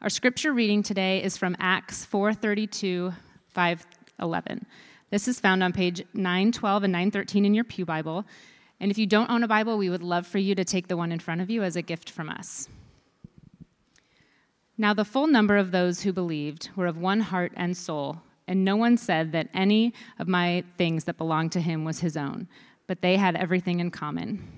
Our scripture reading today is from Acts 4:32, 5:11. This is found on page 912 and 913 in your Pew Bible. And if you don't own a Bible, we would love for you to take the one in front of you as a gift from us. Now, the full number of those who believed were of one heart and soul, and no one said that any of my things that belonged to him was his own, but they had everything in common.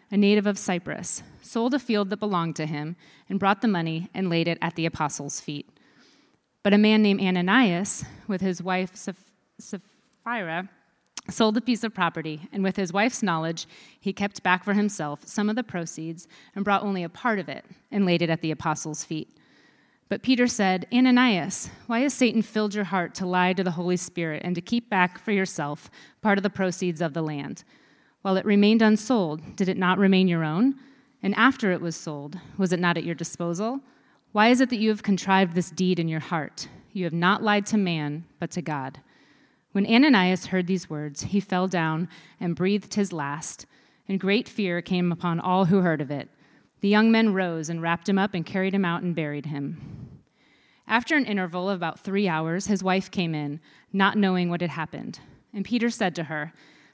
a native of Cyprus, sold a field that belonged to him and brought the money and laid it at the apostles' feet. But a man named Ananias, with his wife Sapphira, sold a piece of property, and with his wife's knowledge, he kept back for himself some of the proceeds and brought only a part of it and laid it at the apostles' feet. But Peter said, Ananias, why has Satan filled your heart to lie to the Holy Spirit and to keep back for yourself part of the proceeds of the land? While it remained unsold, did it not remain your own? And after it was sold, was it not at your disposal? Why is it that you have contrived this deed in your heart? You have not lied to man, but to God. When Ananias heard these words, he fell down and breathed his last, and great fear came upon all who heard of it. The young men rose and wrapped him up and carried him out and buried him. After an interval of about three hours, his wife came in, not knowing what had happened. And Peter said to her,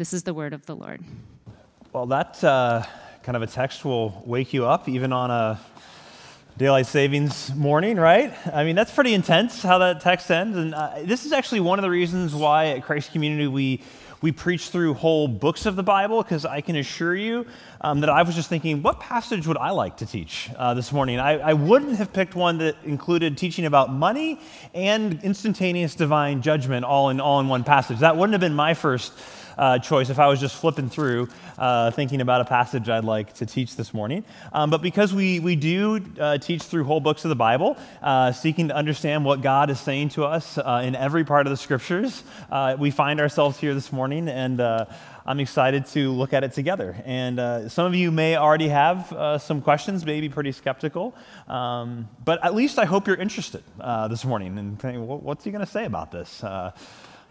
This is the word of the Lord. Well, that uh, kind of a text will wake you up even on a daylight savings morning, right? I mean, that's pretty intense how that text ends. And uh, this is actually one of the reasons why at Christ Community we we preach through whole books of the Bible because I can assure you um, that I was just thinking, what passage would I like to teach uh, this morning? I, I wouldn't have picked one that included teaching about money and instantaneous divine judgment all in, all in one passage. That wouldn't have been my first uh, choice if I was just flipping through uh, thinking about a passage I'd like to teach this morning. Um, but because we, we do uh, teach through whole books of the Bible, uh, seeking to understand what God is saying to us uh, in every part of the scriptures, uh, we find ourselves here this morning and I'm excited to look at it together. And uh, some of you may already have uh, some questions, maybe pretty skeptical. Um, but at least I hope you're interested uh, this morning and what's he going to say about this?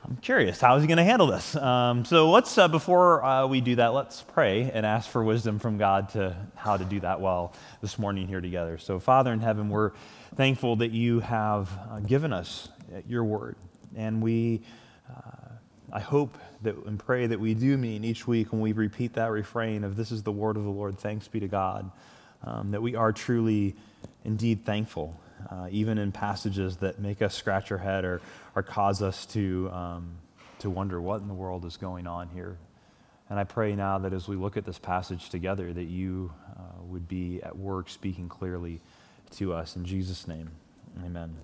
I'm curious, how is he going to handle this? Um, so let's, uh, before uh, we do that, let's pray and ask for wisdom from God to how to do that well this morning here together. So, Father in heaven, we're thankful that you have uh, given us your word. And we, uh, I hope that and pray that we do mean each week when we repeat that refrain of this is the word of the Lord, thanks be to God, um, that we are truly indeed thankful uh, even in passages that make us scratch our head or, or cause us to, um, to wonder what in the world is going on here. And I pray now that as we look at this passage together, that you uh, would be at work speaking clearly to us. In Jesus' name, amen.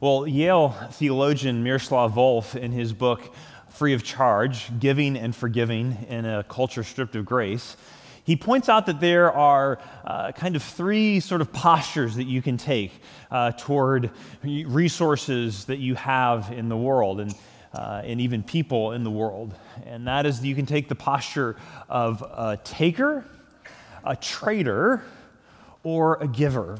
Well, Yale theologian Miroslav Volf, in his book Free of Charge Giving and Forgiving in a Culture Stripped of Grace, he points out that there are uh, kind of three sort of postures that you can take uh, toward resources that you have in the world and, uh, and even people in the world. And that is, you can take the posture of a taker, a trader, or a giver.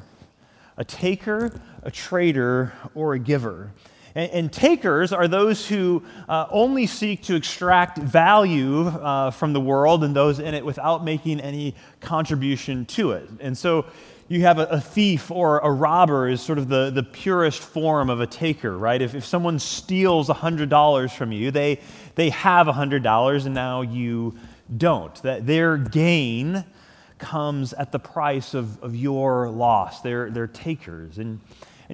A taker, a trader, or a giver. And, and takers are those who uh, only seek to extract value uh, from the world and those in it without making any contribution to it. And so you have a, a, thief or a robber is sort of the, the purest form of a taker, right? If, if someone steals $100 from you, they, they have $100 and now you don't. That their gain comes at the price of, of your loss. They're, they're takers. And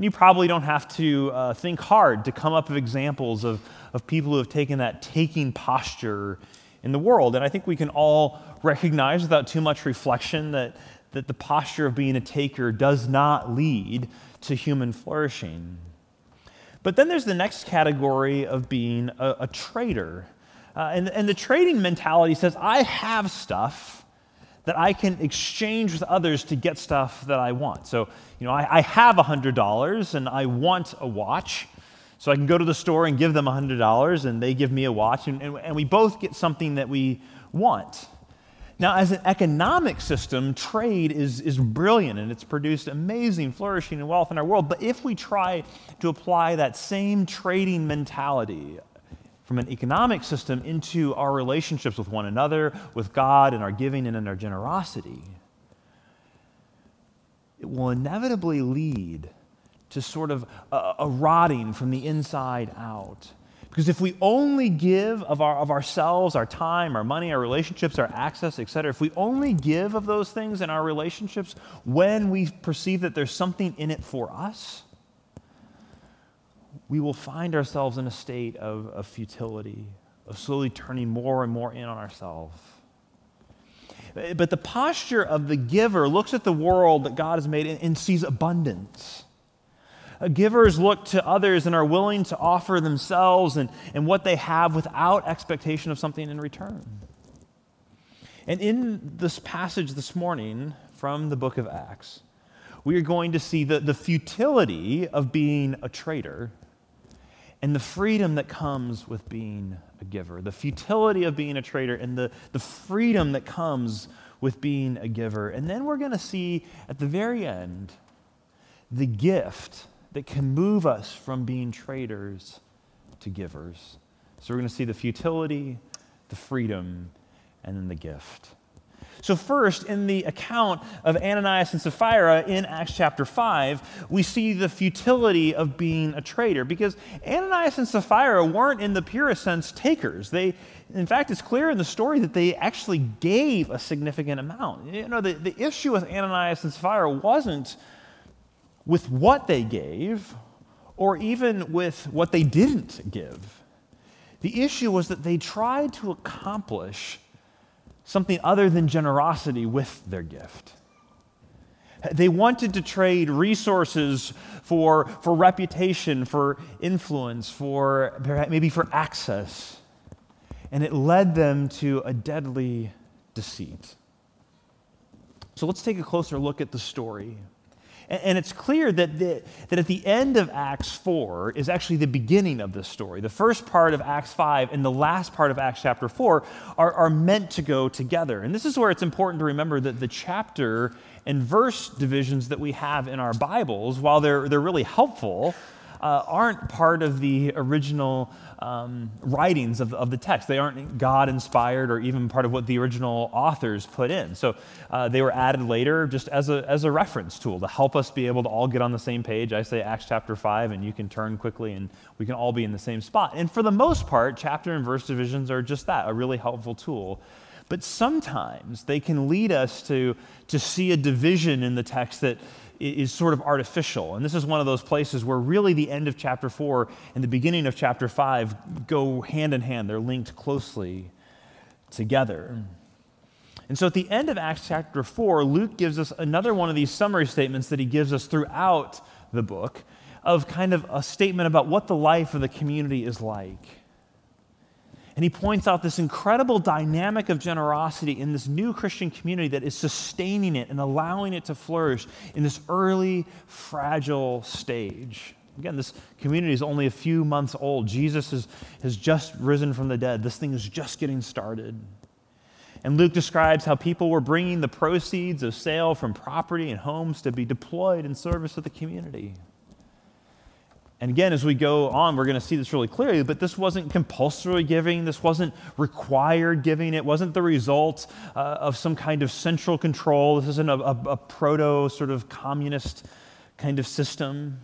And you probably don't have to uh, think hard to come up with examples of, of people who have taken that taking posture in the world. And I think we can all recognize without too much reflection that, that the posture of being a taker does not lead to human flourishing. But then there's the next category of being a, a trader. Uh, and, and the trading mentality says, I have stuff that I can exchange with others to get stuff that I want. So, you know, I, I have $100 and I want a watch. So I can go to the store and give them $100 and they give me a watch, and, and, and we both get something that we want. Now, as an economic system, trade is, is brilliant and it's produced amazing flourishing and wealth in our world. But if we try to apply that same trading mentality from an economic system into our relationships with one another, with God, and our giving and in our generosity, it will inevitably lead to sort of a, a rotting from the inside out because if we only give of, our, of ourselves, our time, our money, our relationships, our access, etc., if we only give of those things in our relationships when we perceive that there's something in it for us, we will find ourselves in a state of, of futility, of slowly turning more and more in on ourselves. But the posture of the giver looks at the world that God has made and, sees abundance uh, Givers look to others and are willing to offer themselves and, and what they have without expectation of something in return. And in this passage this morning from the book of Acts, we are going to see the, the futility of being a trader and the freedom that comes with being a giver. The futility of being a trader and the, the freedom that comes with being a giver. And then we're going to see at the very end the gift that can move us from being traders to givers. So we're going to see the futility, the freedom, and then the gift. So, first, in the account of Ananias and Sapphira in Acts chapter 5, we see the futility of being a trader because Ananias and Sapphira weren't, in the purest sense, takers. They, in fact, it's clear in the story that they actually gave a significant amount. You know, the, the issue with Ananias and Sapphira wasn't with what they gave or even with what they didn't give. The issue was that they tried to accomplish something other than generosity with their gift. They wanted to trade resources for, for reputation, for influence, for maybe for access. And it led them to a deadly deceit. So let's take a closer look at the story. And, it's clear that, the, that at the end of Acts 4 is actually the beginning of this story. The first part of Acts 5 and the last part of Acts chapter 4 are, are meant to go together. And this is where it's important to remember that the chapter and verse divisions that we have in our Bibles, while they're, they're really helpful, uh, aren't part of the original um, writings of, of the text. They aren't God inspired or even part of what the original authors put in. So uh, they were added later just as a, as a reference tool to help us be able to all get on the same page. I say Acts chapter 5, and you can turn quickly and we can all be in the same spot. And for the most part, chapter and verse divisions are just that a really helpful tool. But sometimes they can lead us to, to see a division in the text that is sort of artificial. And this is one of those places where really the end of chapter 4 and the beginning of chapter 5 go hand in hand, they're linked closely together. And so at the end of Acts chapter 4, Luke gives us another one of these summary statements that he gives us throughout the book of kind of a statement about what the life of the community is like. And he points out this incredible dynamic of generosity in this new Christian community that is sustaining it and allowing it to flourish in this early, fragile stage. Again, this community is only a few months old. Jesus has, has just risen from the dead. This thing is just getting started. And Luke describes how people were bringing the proceeds of sale from property and homes to be deployed in service of the community. And again, as we go on, we're going to see this really clearly, but this wasn't compulsory giving. This wasn't required giving. It wasn't the result uh, of some kind of central control. This isn't a, a, a proto sort of communist kind of system.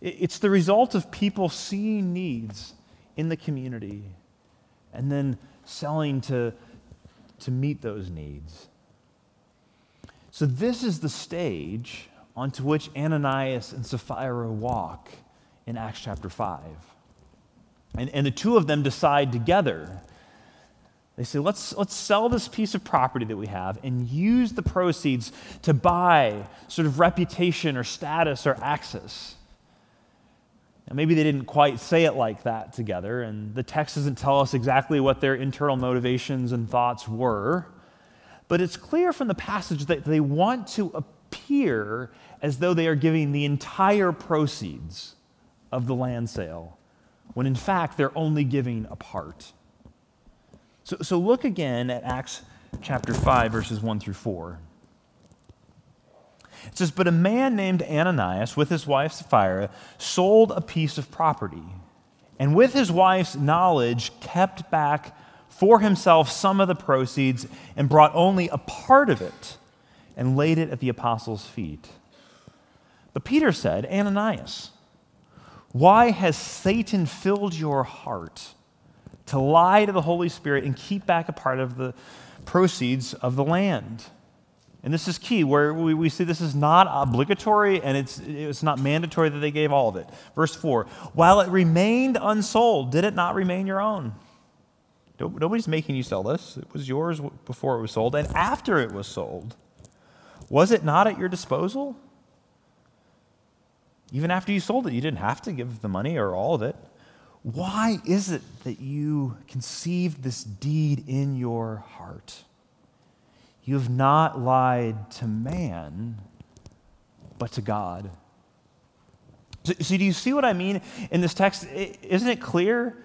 It, it's the result of people seeing needs in the community and then selling to, to meet those needs. So, this is the stage onto which Ananias and Sapphira walk in Acts chapter 5. And, and the two of them decide together. They say, let's, let's sell this piece of property that we have and use the proceeds to buy sort of reputation or status or access. And maybe they didn't quite say it like that together, and the text doesn't tell us exactly what their internal motivations and thoughts were. But it's clear from the passage that they want to appear as though they are giving the entire proceeds of the land sale, when in fact they're only giving a part. So, so look again at Acts chapter 5, verses 1 through 4. It says, But a man named Ananias, with his wife Sapphira, sold a piece of property, and with his wife's knowledge, kept back for himself some of the proceeds and brought only a part of it and laid it at the apostles' feet. But Peter said, Ananias, why has Satan filled your heart to lie to the Holy Spirit and keep back a part of the proceeds of the land? And this is key, where we, we see this is not obligatory and it's, it's not mandatory that they gave all of it. Verse 4 While it remained unsold, did it not remain your own? Nobody's making you sell this. It was yours before it was sold. And after it was sold, was it not at your disposal? Even after you sold it, you didn't have to give the money or all of it. Why is it that you conceived this deed in your heart? You have not lied to man, but to God. So, so, do you see what I mean in this text? Isn't it clear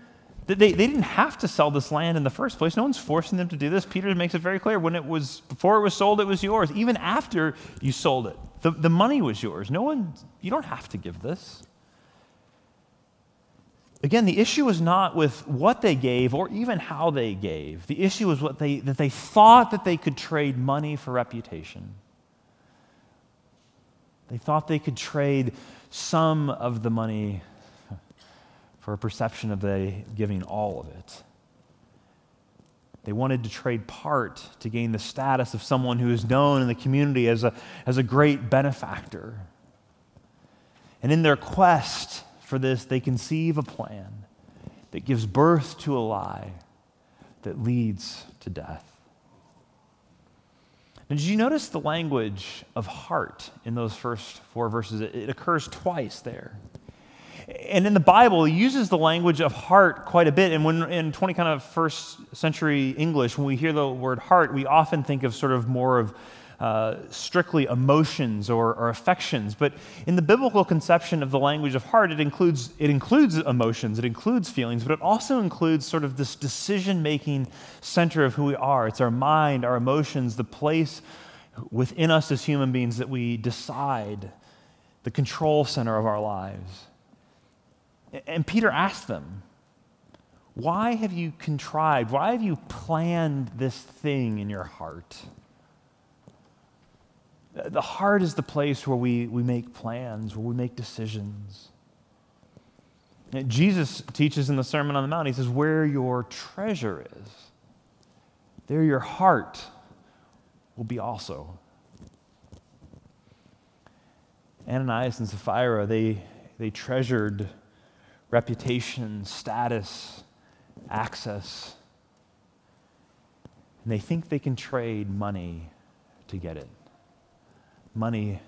that they, they didn't have to sell this land in the first place? No one's forcing them to do this. Peter makes it very clear. When it was before it was sold, it was yours. Even after you sold it, the, the money was yours. No one, you don't have to give this. Again, the issue was not with what they gave or even how they gave. The issue was what they, that they thought that they could trade money for reputation. They thought they could trade some of the money for a perception of they giving all of it. They wanted to trade part to gain the status of someone who is known in the community as a, as a great benefactor. And in their quest for this, they conceive a plan that gives birth to a lie that leads to death. Now, did you notice the language of heart in those first four verses? It, it occurs twice there. And in the Bible, he uses the language of heart quite a bit. And when in 20 kind of first century English, when we hear the word heart, we often think of sort of more of uh, strictly emotions or, or, affections. But in the biblical conception of the language of heart, it includes, it includes emotions, it includes feelings, but it also includes sort of this decision making center of who we are. It's our mind, our emotions, the place within us as human beings that we decide, the control center of our lives. And Peter asked them, Why have you contrived, why have you planned this thing in your heart? The heart is the place where we, we make plans, where we make decisions. Jesus teaches in the Sermon on the Mount, he says, Where your treasure is, there your heart will be also. Ananias and Sapphira, they, they treasured reputation, status, access, and they think they can trade money to get it money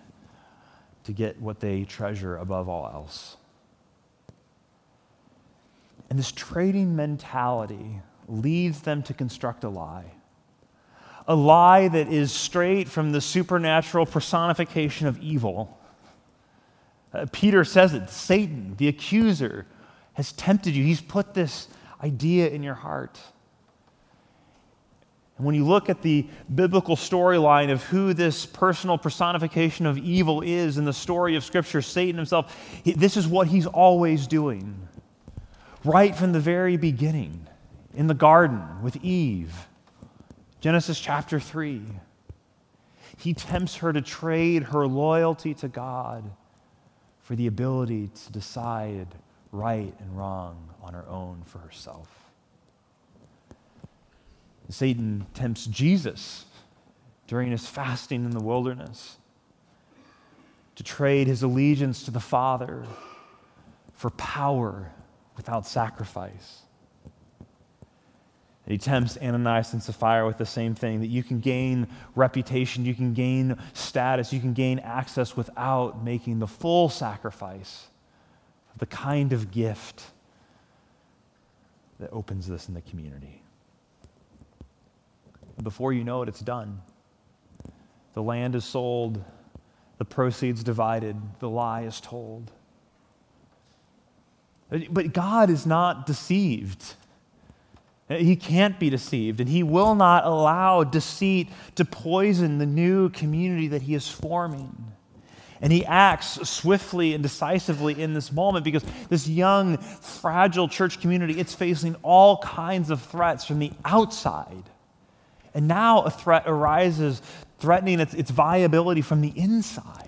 to get what they treasure above all else. And this trading mentality leads them to construct a lie. A lie that is straight from the supernatural personification of evil. Uh, Peter says it Satan, the accuser, has tempted you. He's put this idea in your heart. And when you look at the biblical storyline of who this personal personification of evil is in the story of Scripture, Satan himself, this is what he's always doing. Right from the very beginning, in the garden with Eve, Genesis chapter 3. He tempts her to trade her loyalty to God for the ability to decide right and wrong on her own for herself. Satan tempts Jesus during his fasting in the wilderness to trade his allegiance to the Father for power without sacrifice. And he tempts Ananias and Sapphira with the same thing that you can gain reputation, you can gain status, you can gain access without making the full sacrifice of the kind of gift that opens this in the community. Before you know it, it's done. The land is sold, the proceeds divided, the lie is told. But God is not deceived. Uh, he can't be deceived, and he will not allow deceit to poison the new community that he is forming. And he acts swiftly and decisively in this moment because this young, fragile church community, it's facing all kinds of threats from the outside. And now a threat arises threatening its, its viability from the inside.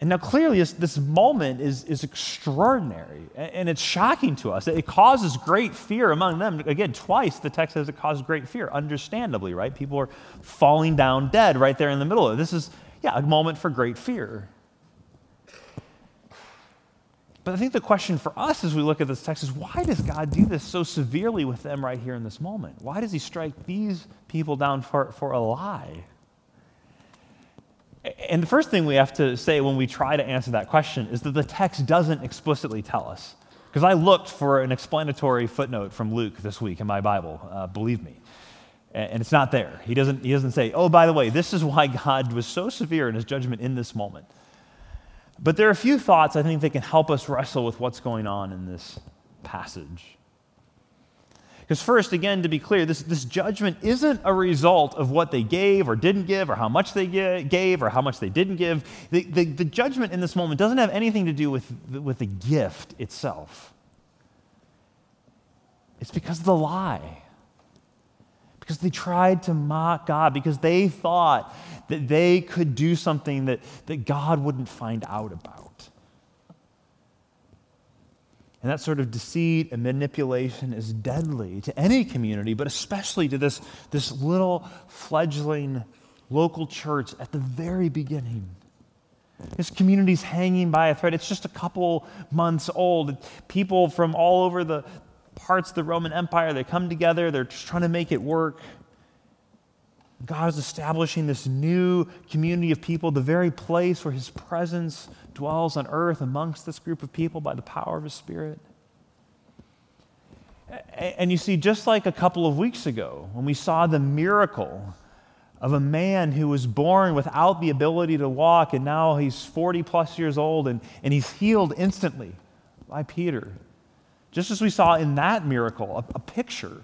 And now, clearly, this, this moment is, is extraordinary and, it's shocking to us. It causes great fear among them. Again, twice the text says it causes great fear, understandably, right? People are falling down dead right there in the middle of it. This is, yeah, a moment for great fear. But I think the question for us as we look at this text is why does God do this so severely with them right here in this moment? Why does He strike these people down for, for a lie? And the first thing we have to say when we try to answer that question is that the text doesn't explicitly tell us. Because I looked for an explanatory footnote from Luke this week in my Bible, uh, believe me. And it's not there. He doesn't, he doesn't say, oh, by the way, this is why God was so severe in his judgment in this moment. But there are a few thoughts I think that can help us wrestle with what's going on in this passage. Because, first, again, to be clear, this, this judgment isn't a result of what they gave or didn't give, or how much they gave, or how much they didn't give. The, the, the judgment in this moment doesn't have anything to do with, with the gift itself, it's because of the lie. Because they tried to mock God, because they thought that they could do something that, that God wouldn't find out about. And that sort of deceit and manipulation is deadly to any community, but especially to this, this little fledgling local church at the very beginning. This community's hanging by a thread. It's just a couple months old. People from all over the parts of the Roman Empire, they come together, they're just trying to make it work. God is establishing this new community of people, the very place where his presence dwells on earth amongst this group of people by the power of his Spirit. And you see, just like a couple of weeks ago, when we saw the miracle of a man who was born without the ability to walk, and now he's 40 plus years old, and, and he's healed instantly by Peter. Just as we saw in that miracle, a, a picture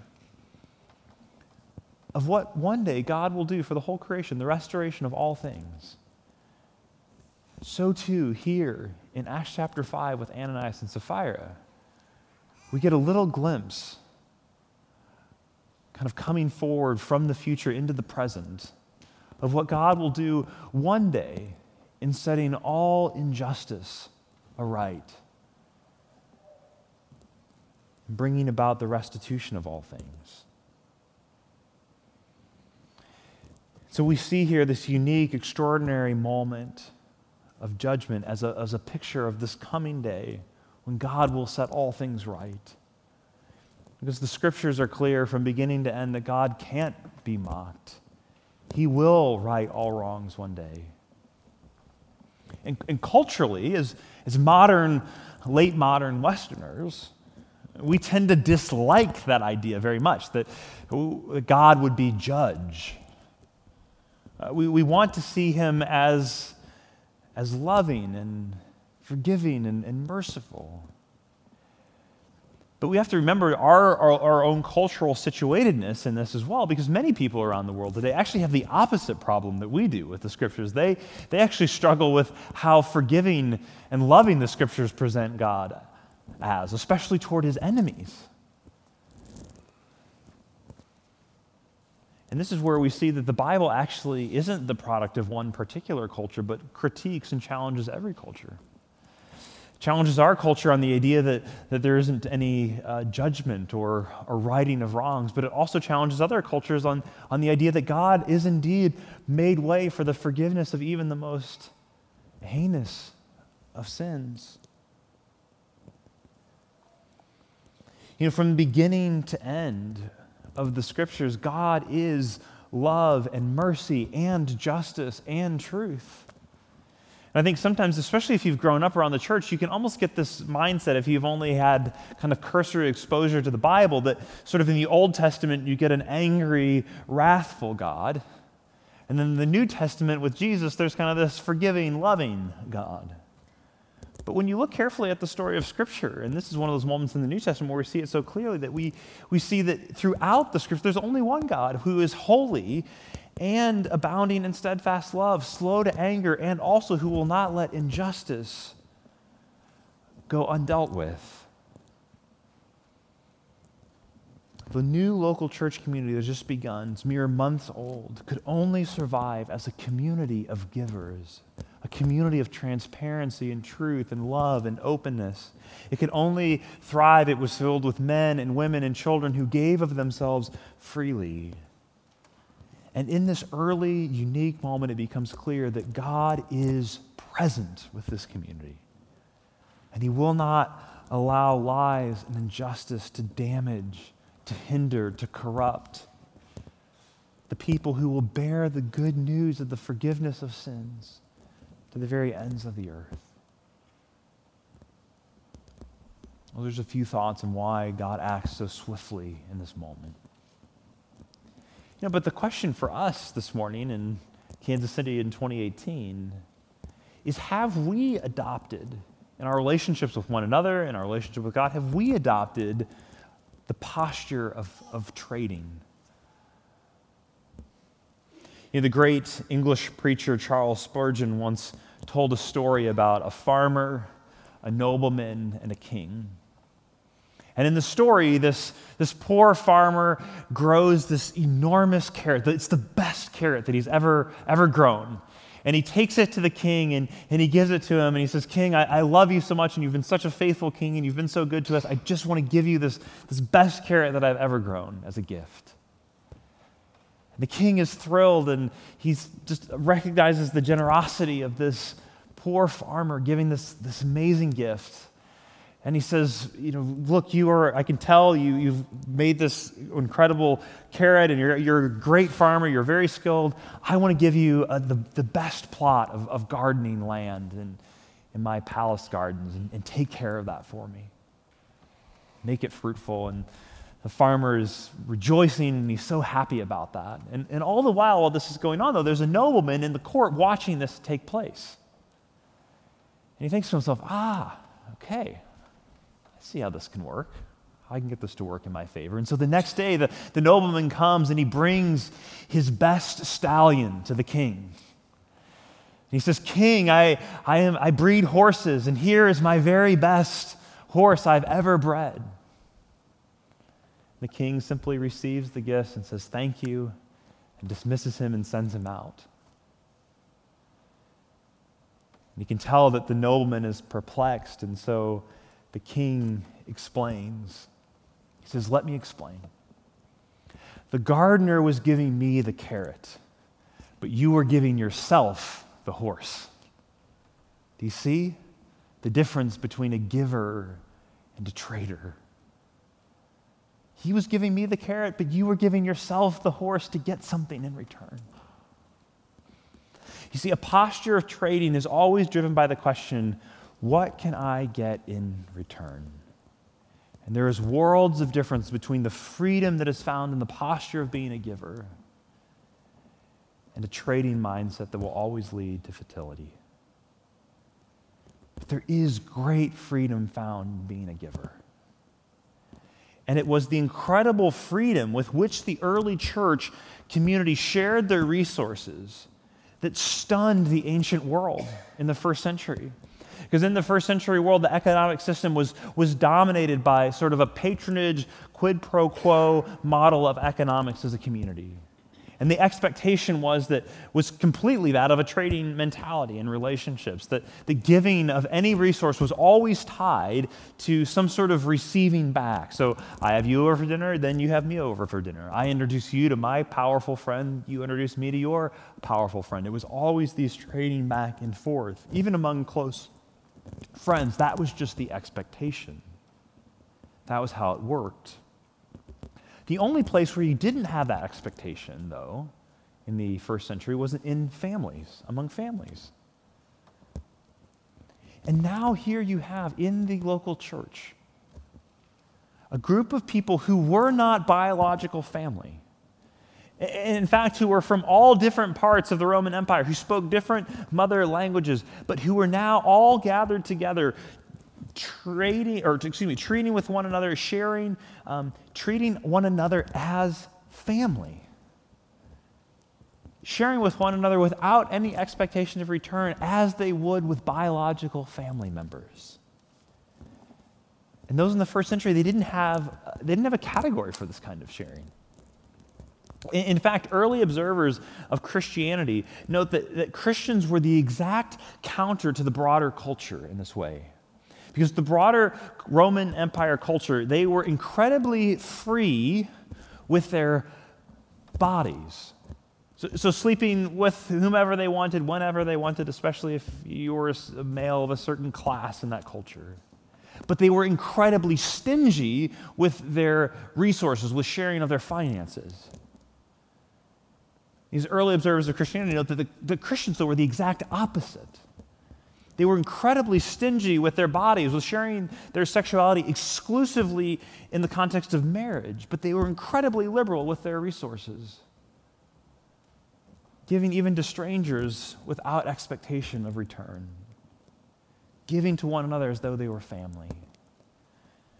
of what one day God will do for the whole creation, the restoration of all things. So, too, here in Acts chapter 5 with Ananias and Sapphira, we get a little glimpse, kind of coming forward from the future into the present, of what God will do one day in setting all injustice aright, bringing about the restitution of all things. So we see here this unique, extraordinary moment of judgment as a, as a picture of this coming day when God will set all things right. Because the scriptures are clear from beginning to end that God can't be mocked. He will right all wrongs one day. And, and culturally, as, as modern, late modern Westerners, we tend to dislike that idea very much that God would be judge uh, we, we want to see him as, as loving and forgiving and, and merciful. But we have to remember our, our, our, own cultural situatedness in this as well, because many people around the world today actually have the opposite problem that we do with the scriptures. They, they actually struggle with how forgiving and loving the scriptures present God as, especially toward his enemies. And this is where we see that the Bible actually isn't the product of one particular culture, but critiques and challenges every culture. Challenges our culture on the idea that, that there isn't any uh, judgment or, or righting of wrongs, but it also challenges other cultures on, on the idea that God is indeed made way for the forgiveness of even the most heinous of sins. You know, from beginning to end of the scriptures, God is love and mercy and justice and truth. And I think sometimes, especially if you've grown up around the church, you can almost get this mindset if you've only had kind of cursory exposure to the Bible that sort of in the Old Testament you get an angry, wrathful God. And then in the New Testament with Jesus, there's kind of this forgiving, loving God. But when you look carefully at the story of Scripture, and this is one of those moments in the New Testament where we see it so clearly that we, we see that throughout the Scripture, there's only one God who is holy and abounding in steadfast love, slow to anger, and also who will not let injustice go undealt with. The new local church community that's just begun, it's mere months old, could only survive as a community of givers, a community of transparency and truth and love and openness. It could only thrive, it was filled with men and women and children who gave of themselves freely. And in this early, unique moment, it becomes clear that God is present with this community. And He will not allow lies and injustice to damage to hinder, to corrupt. The people who will bear the good news of the forgiveness of sins to the very ends of the earth. Well, there's a few thoughts on why God acts so swiftly in this moment. You know, but the question for us this morning in Kansas City in 2018 is have we adopted in our relationships with one another, in our relationship with God, have we adopted the posture of, of trading. You know, the great English preacher Charles Spurgeon once told a story about a farmer, a nobleman, and a king. And in the story, this, this poor farmer grows this enormous carrot. It's the best carrot that he's ever, ever grown and he takes it to the king and, and he gives it to him and he says, King, I, I love you so much and you've been such a faithful king and you've been so good to us. I just want to give you this, this best carrot that I've ever grown as a gift. And the king is thrilled and he just recognizes the generosity of this poor farmer giving this, this amazing gift. And he says, You know, look, you are, I can tell you, you've made this incredible carrot and you're, you're a great farmer, you're very skilled. I want to give you a, the, the best plot of, of gardening land in, in my palace gardens and, and take care of that for me. Make it fruitful. And the farmer is rejoicing and he's so happy about that. And, and all the while, while this is going on, though, there's a nobleman in the court watching this take place. And he thinks to himself, ah, okay I see how this can work. I can get this to work in my favor. And so the next day, the, the nobleman comes and he brings his best stallion to the king. And he says, King, I, I, am, I breed horses, and here is my very best horse I've ever bred. The king simply receives the gifts and says, Thank you, and dismisses him and sends him out. And you can tell that the nobleman is perplexed, and so the king explains. He says, Let me explain. The gardener was giving me the carrot, but you were giving yourself the horse. Do you see the difference between a giver and a trader? He was giving me the carrot, but you were giving yourself the horse to get something in return. You see, a posture of trading is always driven by the question what can I get in return? And there is worlds of difference between the freedom that is found in the posture of being a giver and a trading mindset that will always lead to fertility. But there is great freedom found in being a giver. And it was the incredible freedom with which the early church community shared their resources that stunned the ancient world in the first century. Because in the first century world, the economic system was, was dominated by sort of a patronage, quid pro quo model of economics as a community. And the expectation was that was completely that of a trading mentality in relationships, that the giving of any resource was always tied to some sort of receiving back. So I have you over for dinner, then you have me over for dinner. I introduce you to my powerful friend, you introduce me to your powerful friend. It was always these trading back and forth, even among close friends. That was just the expectation. That was how it worked. The only place where you didn't have that expectation, though, in the first century was in families, among families. And now here you have in the local church a group of people who were not biological family. In fact, who were from all different parts of the Roman Empire, who spoke different mother languages, but who were now all gathered together trading, or excuse me, treating with one another, sharing, um, treating one another as family. Sharing with one another without any expectation of return, as they would with biological family members. And those in the first century, they didn't have, they didn't have a category for this kind of sharing. In fact, early observers of Christianity note that, that Christians were the exact counter to the broader culture in this way. Because the broader Roman Empire culture, they were incredibly free with their bodies. So, so, sleeping with whomever they wanted, whenever they wanted, especially if you were a male of a certain class in that culture. But they were incredibly stingy with their resources, with sharing of their finances. These early observers of Christianity note that the, the Christians, though, were the exact opposite. They were incredibly stingy with their bodies, with sharing their sexuality exclusively in the context of marriage, but they were incredibly liberal with their resources, giving even to strangers without expectation of return, giving to one another as though they were family.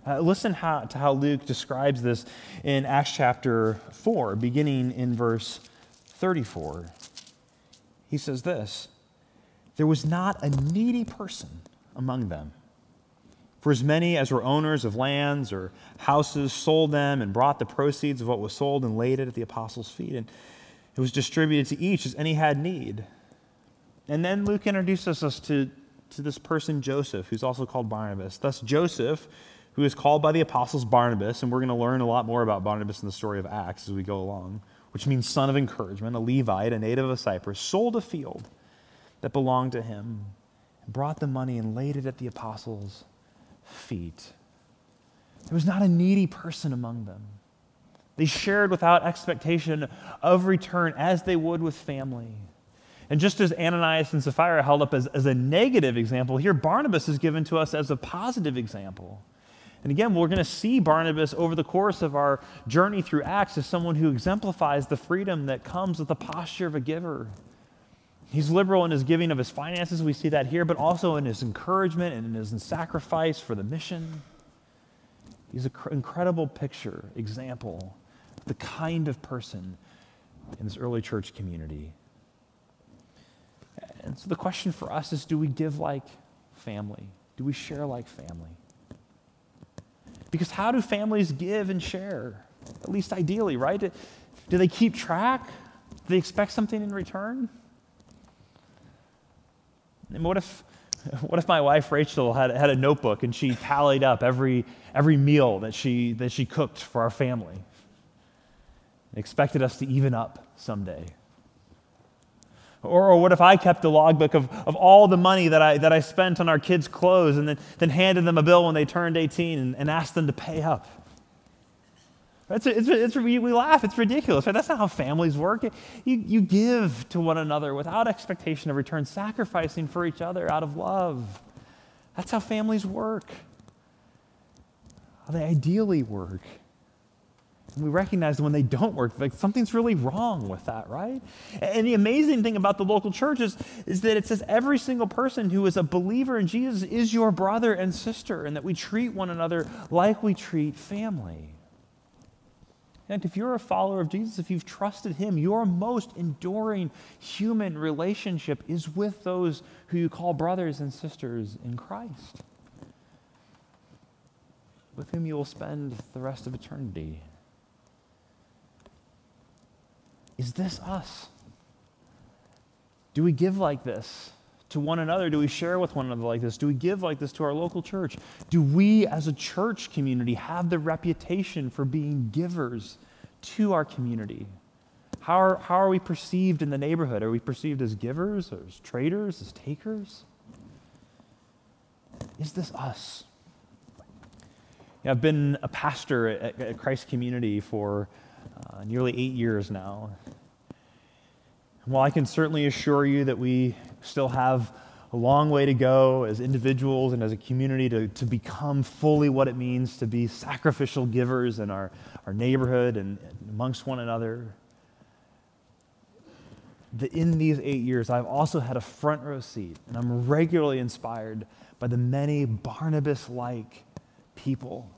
Uh, listen how, to how Luke describes this in Acts chapter 4, beginning in verse 34. He says this there was not a needy person among them. For as many as were owners of lands or houses sold them and brought the proceeds of what was sold and laid it at the apostles' feet. And it was distributed to each as any had need. And then Luke introduces us to, to this person, Joseph, who's also called Barnabas. Thus, Joseph, who is called by the apostles Barnabas, and we're going to learn a lot more about Barnabas in the story of Acts as we go along, which means son of encouragement, a Levite, a native of Cyprus, sold a field that belonged to him, brought the money and laid it at the apostles' feet. There was not a needy person among them. They shared without expectation of return as they would with family. And just as Ananias and Sapphira held up as, as a negative example, here Barnabas is given to us as a positive example. And again, we're going to see Barnabas over the course of our journey through Acts as someone who exemplifies the freedom that comes with the posture of a giver. He's liberal in his giving of his finances. We see that here, but also in his encouragement and in his sacrifice for the mission. He's an incredible picture, example, the kind of person in this early church community. And so the question for us is do we give like family? Do we share like family? Because how do families give and share? At least ideally, right? Do they keep track? Do they expect something in return? And what if, what if my wife Rachel had, had a notebook and she tallied up every, every meal that she, that she cooked for our family? Expected us to even up someday. Or, or, what if I kept a logbook of, of all the money that I, that I spent on our kids' clothes and then, then handed them a bill when they turned 18 and, and asked them to pay up? It's, it's, it's, we laugh, it's ridiculous. Right? That's not how families work. You, you give to one another without expectation of return, sacrificing for each other out of love. That's how families work, how they ideally work. And we recognize that when they don't work, like something's really wrong with that, right? And the amazing thing about the local churches is that it says every single person who is a believer in Jesus is your brother and sister, and that we treat one another like we treat family. And if you're a follower of Jesus, if you've trusted him, your most enduring human relationship is with those who you call brothers and sisters in Christ, with whom you will spend the rest of eternity. Is this us? Do we give like this to one another? Do we share with one another like this? Do we give like this to our local church? Do we as a church community have the reputation for being givers to our community? How are, how are we perceived in the neighborhood? Are we perceived as givers, or as traders, as takers? Is this us? Yeah, I've been a pastor at, at Christ Community for uh, nearly eight years now. While I can certainly assure you that we still have a long way to go as individuals and as a community to, to become fully what it means to be sacrificial givers in our, our neighborhood and, and amongst one another. That in these eight years, I've also had a front row seat, and I'm regularly inspired by the many Barnabas like people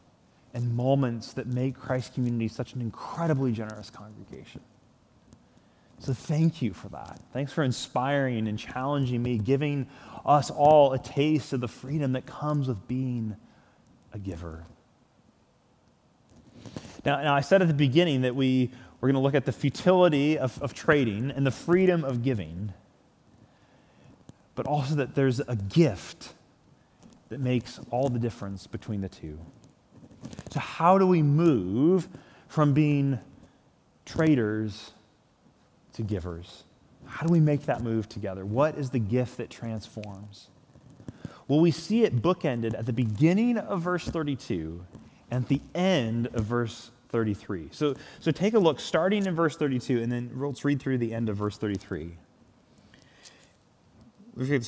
and moments that make Christ Community such an incredibly generous congregation. So thank you for that. Thanks for inspiring and challenging me, giving us all a taste of the freedom that comes with being a giver. Now, now I said at the beginning that we were going to look at the futility of, of trading and the freedom of giving, but also that there's a gift that makes all the difference between the two. So, how do we move from being traders to givers? How do we make that move together? What is the gift that transforms? Well, we see it bookended at the beginning of verse 32 and at the end of verse 33. So, so take a look, starting in verse 32, and then let's read through the end of verse 33.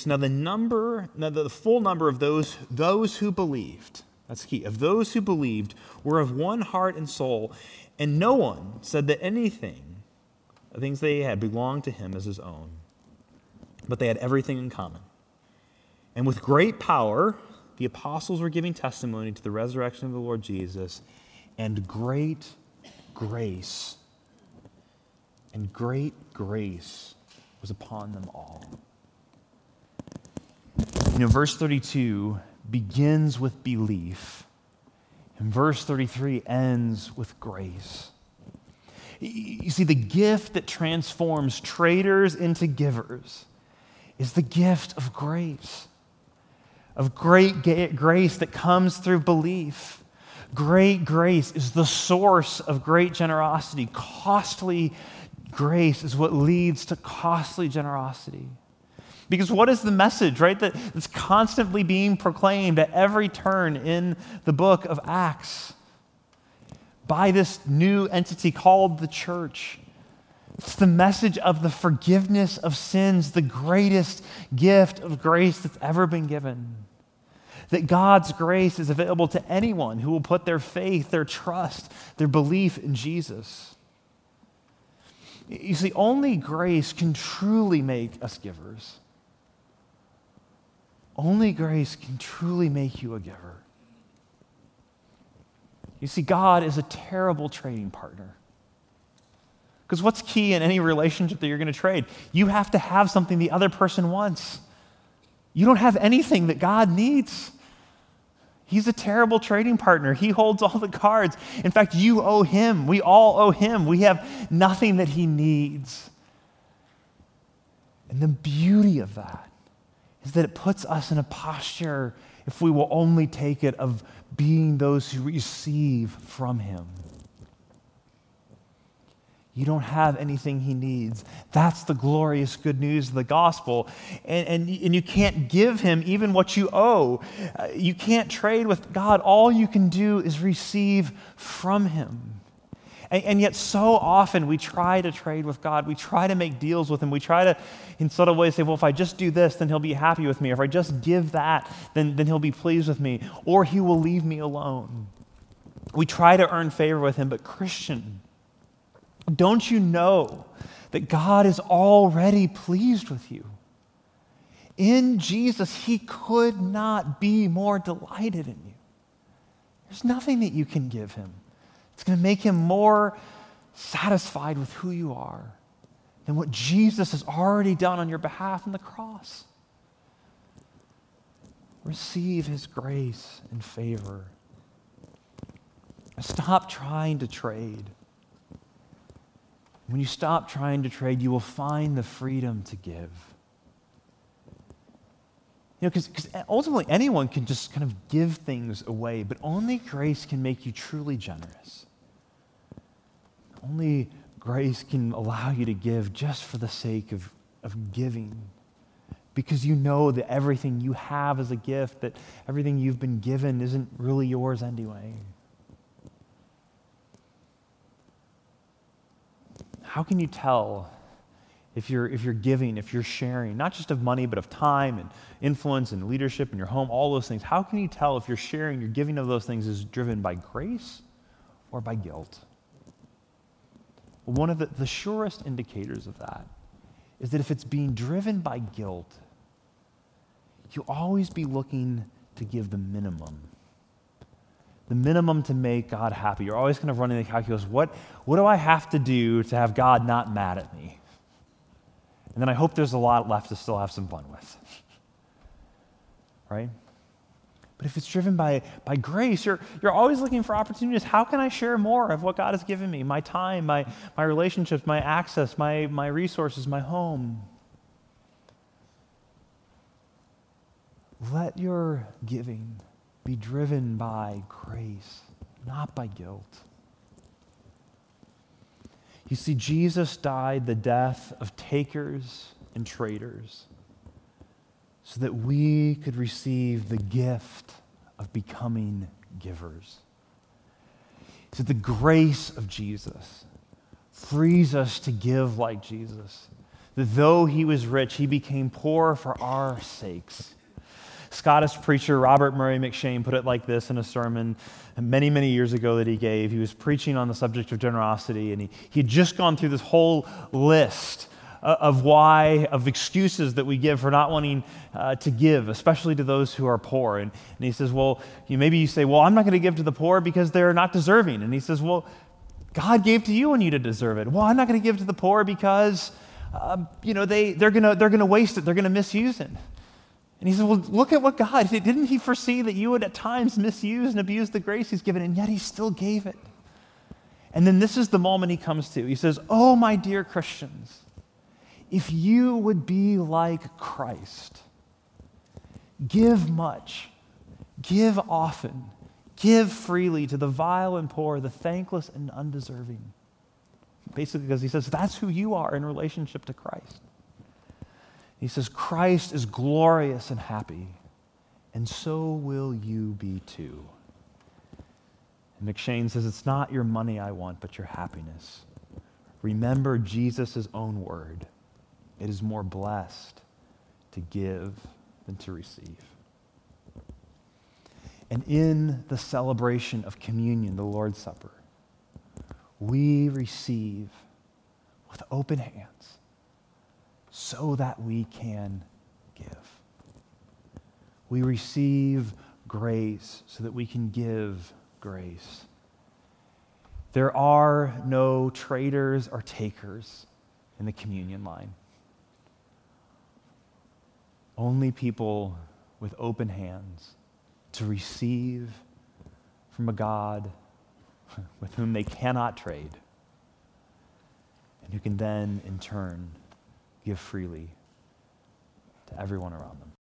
Now, the number, now the full number of those, those who believed, that's key, of those who believed were of one heart and soul, and no one said that anything the things they had belonged to him as his own. But they had everything in common. And with great power, the apostles were giving testimony to the resurrection of the Lord Jesus, and great grace, and great grace was upon them all. You know, verse 32 begins with belief, and verse 33 ends with grace. You see, the gift that transforms traders into givers is the gift of grace, of great grace that comes through belief. Great grace is the source of great generosity. Costly grace is what leads to costly generosity. Because what is the message, right, that, that's constantly being proclaimed at every turn in the book of Acts? By this new entity called the church. It's the message of the forgiveness of sins, the greatest gift of grace that's ever been given. That God's grace is available to anyone who will put their faith, their trust, their belief in Jesus. You see, only grace can truly make us givers. Only grace can truly make you a giver. You see, God is a terrible trading partner. Because what's key in any relationship that you're going to trade? You have to have something the other person wants. You don't have anything that God needs. He's a terrible trading partner. He holds all the cards. In fact, you owe him. We all owe him. We have nothing that he needs. And the beauty of that is that it puts us in a posture, if we will only take it, of being those who receive from him. You don't have anything he needs. That's the glorious good news of the gospel. And, and, and you can't give him even what you owe. Uh, you can't trade with God. All you can do is receive from him. And, and, yet, so often we try to trade with God. We try to make deals with Him. We try to, in subtle ways, say, well, if I just do this, then He'll be happy with me. If I just give that, then, then He'll be pleased with me. Or He will leave me alone. We try to earn favor with Him. But, Christian, don't you know that God is already pleased with you? In Jesus, He could not be more delighted in you. There's nothing that you can give Him it's going to make him more satisfied with who you are than what Jesus has already done on your behalf on the cross. Receive his grace and favor. Stop trying to trade. When you stop trying to trade, you will find the freedom to give. You know, because ultimately anyone can just kind of give things away, but only grace can make you truly generous. Only grace can allow you to give just for the sake of, of giving. Because you know that everything you have is a gift, that everything you've been given isn't really yours anyway. How can you tell if you're, if you're giving, if you're sharing, not just of money, but of time and influence and leadership in your home, all those things, how can you tell if you're sharing, your giving of those things is driven by grace or by guilt? One of the, the surest indicators of that is that if it's being driven by guilt, you'll always be looking to give the minimum. The minimum to make God happy. You're always kind of running the calculus what, what do I have to do to have God not mad at me? And then I hope there's a lot left to still have some fun with. right? But if it's driven by, by grace, you're, you're always looking for opportunities. How can I share more of what God has given me? My time, my, my relationships, my access, my, my resources, my home. Let your giving be driven by grace, not by guilt. You see, Jesus died the death of takers and traders so that we could receive the gift of becoming givers. So the grace of Jesus frees us to give like Jesus. That though he was rich, he became poor for our sakes. Scottish preacher Robert Murray M'Cheyne put it like this in a sermon many, many years ago that he gave. He was preaching on the subject of generosity, and he, he had just gone through this whole list of why, of excuses that we give for not wanting uh, to give, especially to those who are poor. And, and he says, Well, you, maybe you say, Well, I'm not going to give to the poor because they're not deserving. And he says, Well, God gave to you and you to deserve it. Well, I'm not going to give to the poor because, uh, you know, they, they're going to they're to waste it, they're going to misuse it. And he says, Well, look at what God did. Didn't he foresee that you would at times misuse and abuse the grace he's given? And yet he still gave it. And then this is the moment he comes to. He says, Oh, my dear Christians if you would be like Christ, give much, give often, give freely to the vile and poor, the thankless and undeserving. Basically, because he says that's who you are in relationship to Christ. He says, Christ is glorious and happy, and so will you be too. And M'Cheyne says, It's not your money I want, but your happiness. Remember Jesus' own word. It is more blessed to give than to receive. And in the celebration of communion, the Lord's Supper, we receive with open hands so that we can give. We receive grace so that we can give grace. There are no traders or takers in the communion line. Only people with open hands to receive from a God with whom they cannot trade, and who can then, in turn, give freely to everyone around them.